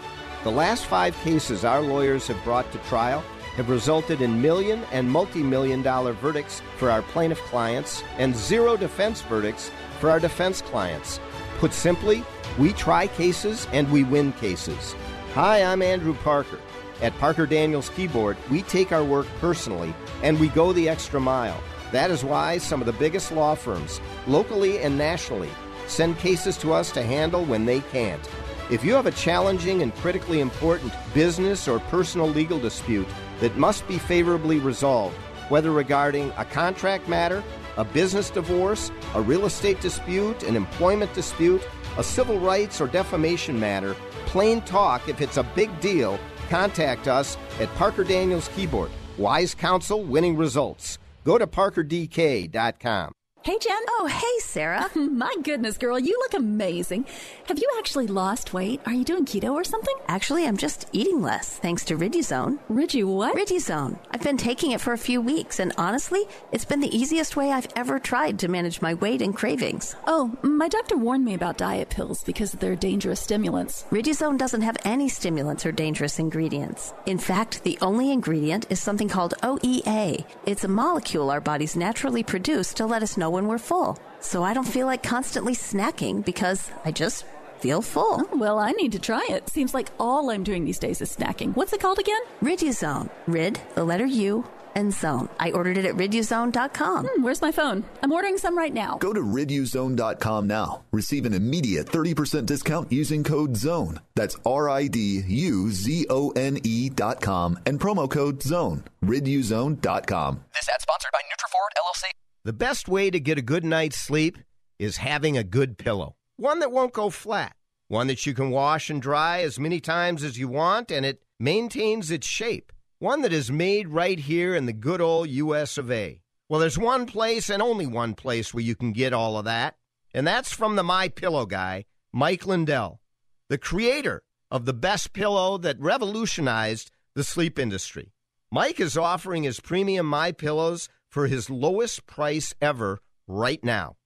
The last five cases our lawyers have brought to trial have resulted in million and multi million dollar verdicts for our plaintiff clients and zero defense verdicts for our defense clients. Put simply, we try cases and we win cases. Hi, I'm Andrew Parker. At Parker Daniels Kibort, we take our work personally and we go the extra mile. That is why some of the biggest law firms, locally and nationally, send cases to us to handle when they can't. If you have a challenging and critically important business or personal legal dispute that must be favorably resolved, whether regarding a contract matter, a business divorce, a real estate dispute, an employment dispute, a civil rights or defamation matter, plain talk, if it's a big deal, contact us at Parker Daniels Kibort. Wise counsel, winning results. Go to parkerdk.com. Hey, Jen. Oh, hey, Sarah. My goodness, girl, you look amazing. Have you actually lost weight? Are you doing keto or something? Actually, I'm just eating less thanks to Riduzone. Ridu what? Riduzone. I've been taking it for a few weeks, and honestly, it's been the easiest way I've ever tried to manage my weight and cravings. Oh, my doctor warned me about diet pills because they're dangerous stimulants. Riduzone doesn't have any stimulants or dangerous ingredients. In fact, the only ingredient is something called OEA. It's a molecule our bodies naturally produce to let us know when we're full. So I don't feel like constantly snacking because I just feel full. Oh, well, I need to try it. Seems like all I'm doing these days is snacking. What's it called again? Riduzone. Rid, the letter U, and zone. I ordered it at riduzone.com. Hmm, where's my phone? I'm ordering some right now. Go to riduzone.com now. Receive an immediate 30% discount using code ZONE. That's R I D U Z O N E.com and promo code ZONE. riduzone.com. This ad sponsored by Nutraford LLC. The best way to get a good night's sleep is having a good pillow. One that won't go flat. One that you can wash and dry as many times as you want and it maintains its shape. One that is made right here in the good old US of A. Well, there's one place and only one place where you can get all of that, and that's from the My Pillow guy, Mike Lindell, the creator of the best pillow that revolutionized the sleep industry. Mike is offering his premium My Pillows for his lowest price ever right now.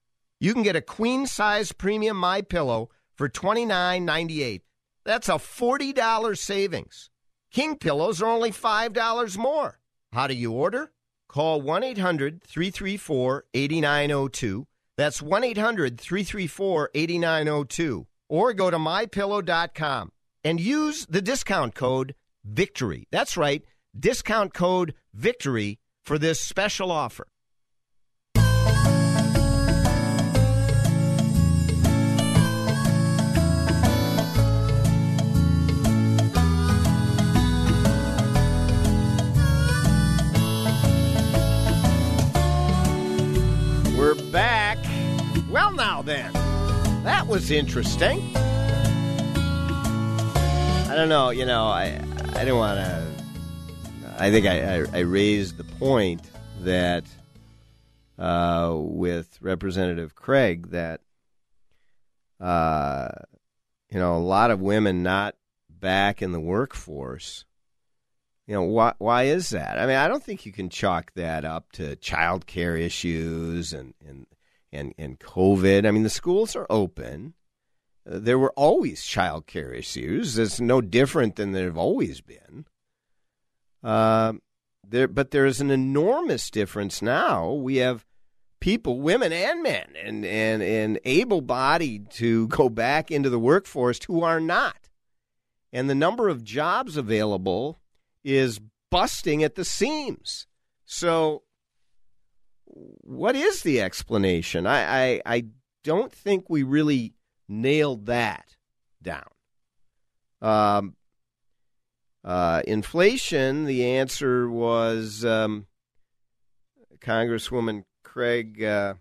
You can get a queen size premium My Pillow for $29.98. That's a $40 savings. King pillows are only $5 more. How do you order? Call 1 800 334 8902. That's 1 800 334 8902. Or go to mypillow.com and use the discount code VICTORY. That's right, discount code VICTORY for this special offer. We're back. Well, now then, that was interesting. I don't know, you know, I I didn't want to. I think I, I, I raised the point that uh, with Representative Craig that uh, you know a lot of women not back in the workforce. You know why? Why is that? I mean, I don't think you can chalk that up to child care issues and and and and COVID. I mean, the schools are open. There were always child care issues. It's no different than there have always been. Uh, there, but there is an enormous difference now. We have people, women and men, and and and able-bodied to go back into the workforce who are not, and the number of jobs available is busting at the seams. So, what is the explanation? I I, I don't think we really nailed that down. Um, uh, inflation, the answer was um, Congresswoman Craig uh,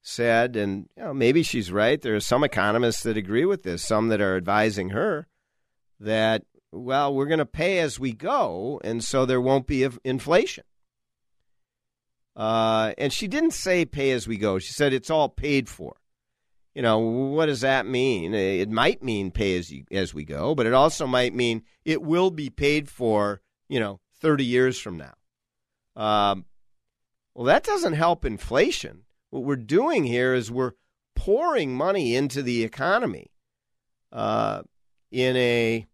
said, and you know, maybe she's right. There are some economists that agree with this, some that are advising her that, well, we're going to pay as we go, and so there won't be inflation. Uh, and she didn't say pay as we go. She said it's all paid for you know, what does that mean? It might mean pay as you, as we go, but it also might mean it will be paid for, you know, 30 years from now. Um, Well, that doesn't help inflation. What we're doing here is we're pouring money into the economy uh, in a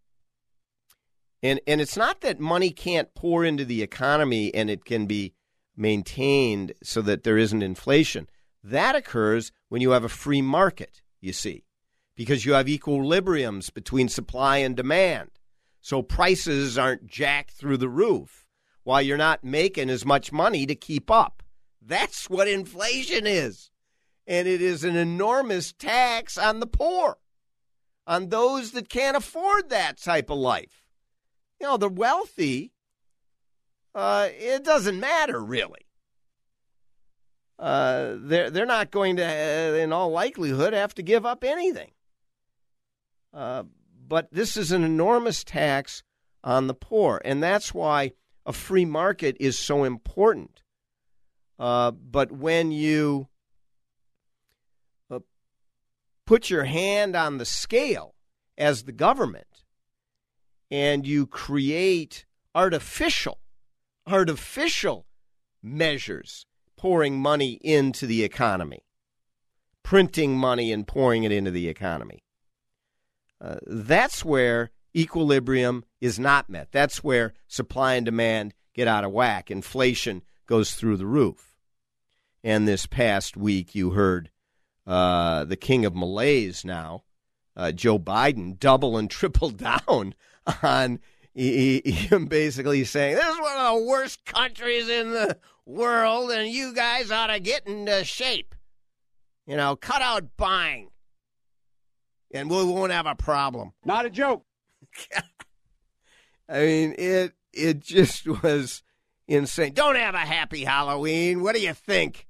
and and it's not that money can't pour into the economy and it can be maintained so that there isn't inflation. That occurs when you have a free market, you see, because you have equilibriums between supply and demand. So prices aren't jacked through the roof while you're not making as much money to keep up. That's what inflation is. And it is an enormous tax on the poor, on those that can't afford that type of life. You know, the wealthy, uh, it doesn't matter really. Uh, they're they're not going to, uh, in all likelihood, have to give up anything. Uh, but this is an enormous tax on the poor, and that's why a free market is so important. Uh, but when you uh, put your hand on the scale as the government and you create artificial, artificial measures pouring money into the economy, printing money and pouring it into the economy. Uh, that's where equilibrium is not met. That's where supply and demand get out of whack. Inflation goes through the roof. And this past week, you heard uh, the king of malaise now, uh, Joe Biden, double and triple down on him basically saying, This is one of the worst countries in the world, and you guys ought to get into shape. You know, cut out buying, and we won't have a problem. Not a joke. I mean, it it just was insane. Don't have a happy Halloween. What do you think?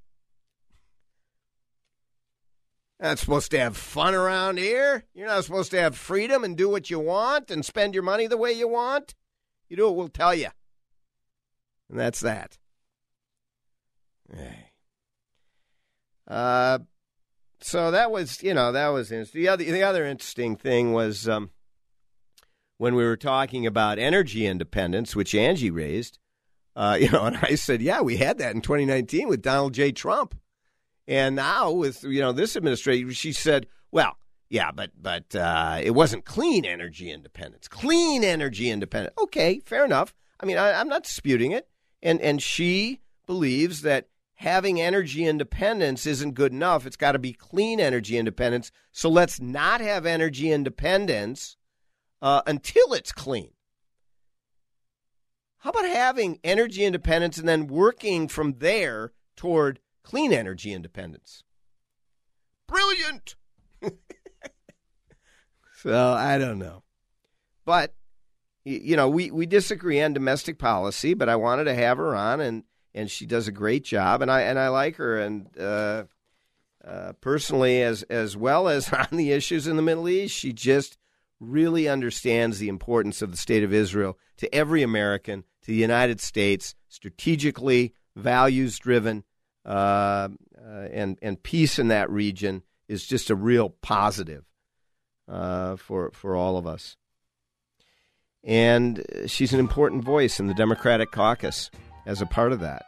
Not supposed to have fun around here. You're not supposed to have freedom and do what you want and spend your money the way you want. You do what we'll tell you. And that's that. Uh, so that was, you know, that was interesting. the other. The other interesting thing was um, when we were talking about energy independence, which Angie raised. Uh, you know, and I said, yeah, we had that in 2019 with Donald J. Trump, and now with you know this administration, she said, well, yeah, but but uh, it wasn't clean energy independence. Clean energy independence. Okay, fair enough. I mean, I, I'm not disputing it, and and she believes that having energy independence isn't good enough. It's got to be clean energy independence. So let's not have energy independence uh, until it's clean. How about having energy independence and then working from there toward clean energy independence? Brilliant. so I don't know. But, you know, we, we disagree on domestic policy, but I wanted to have her on and and she does a great job, and I and I like her, and uh, uh, personally, as as well as on the issues in the Middle East, she just really understands the importance of the state of Israel to every American, to the United States, strategically, values driven, uh, uh, and and peace in that region is just a real positive uh, for for all of us. And she's an important voice in the Democratic caucus as a part of that.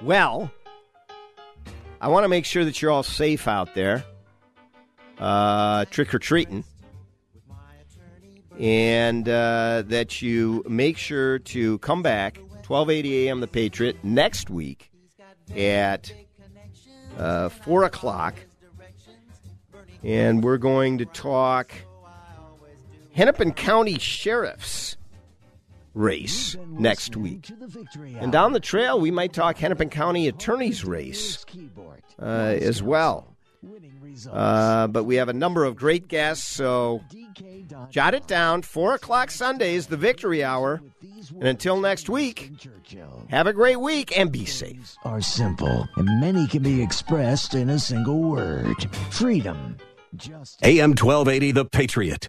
Well, I want to make sure that you're all safe out there, uh, trick or treating, and uh, that you make sure to come back 12:80 a.m. The Patriot next week at uh, four o'clock, and we're going to talk Hennepin County sheriffs race next week. And down the trail, we might talk Hennepin County Attorney's race uh, as well. Uh, but we have a number of great guests, so jot it down. Four o'clock Sundays, the victory hour. And until next week, have a great week and be safe. Are simple, and many can be expressed in a single word freedom. AM 1280, The Patriot.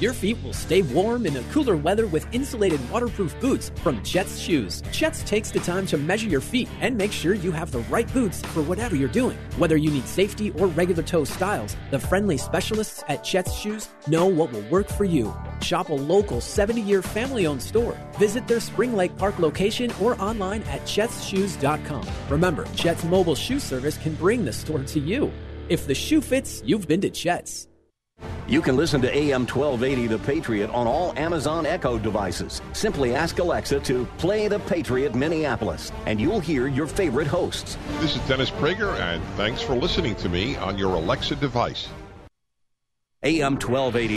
Your feet will stay warm in the cooler weather with insulated waterproof boots from Jets Shoes. Jets takes the time to measure your feet and make sure you have the right boots for whatever you're doing. Whether you need safety or regular toe styles, the friendly specialists at Jets Shoes know what will work for you. Shop a local 70 year family owned store. Visit their Spring Lake Park location or online at jetsshoes.com. Remember, Jets mobile shoe service can bring the store to you. If the shoe fits, you've been to Jets. You can listen to AM 1280 The Patriot on all Amazon Echo devices. Simply ask Alexa to play The Patriot Minneapolis, and you'll hear your favorite hosts. This is Dennis Prager, and thanks for listening to me on your Alexa device. AM 1280.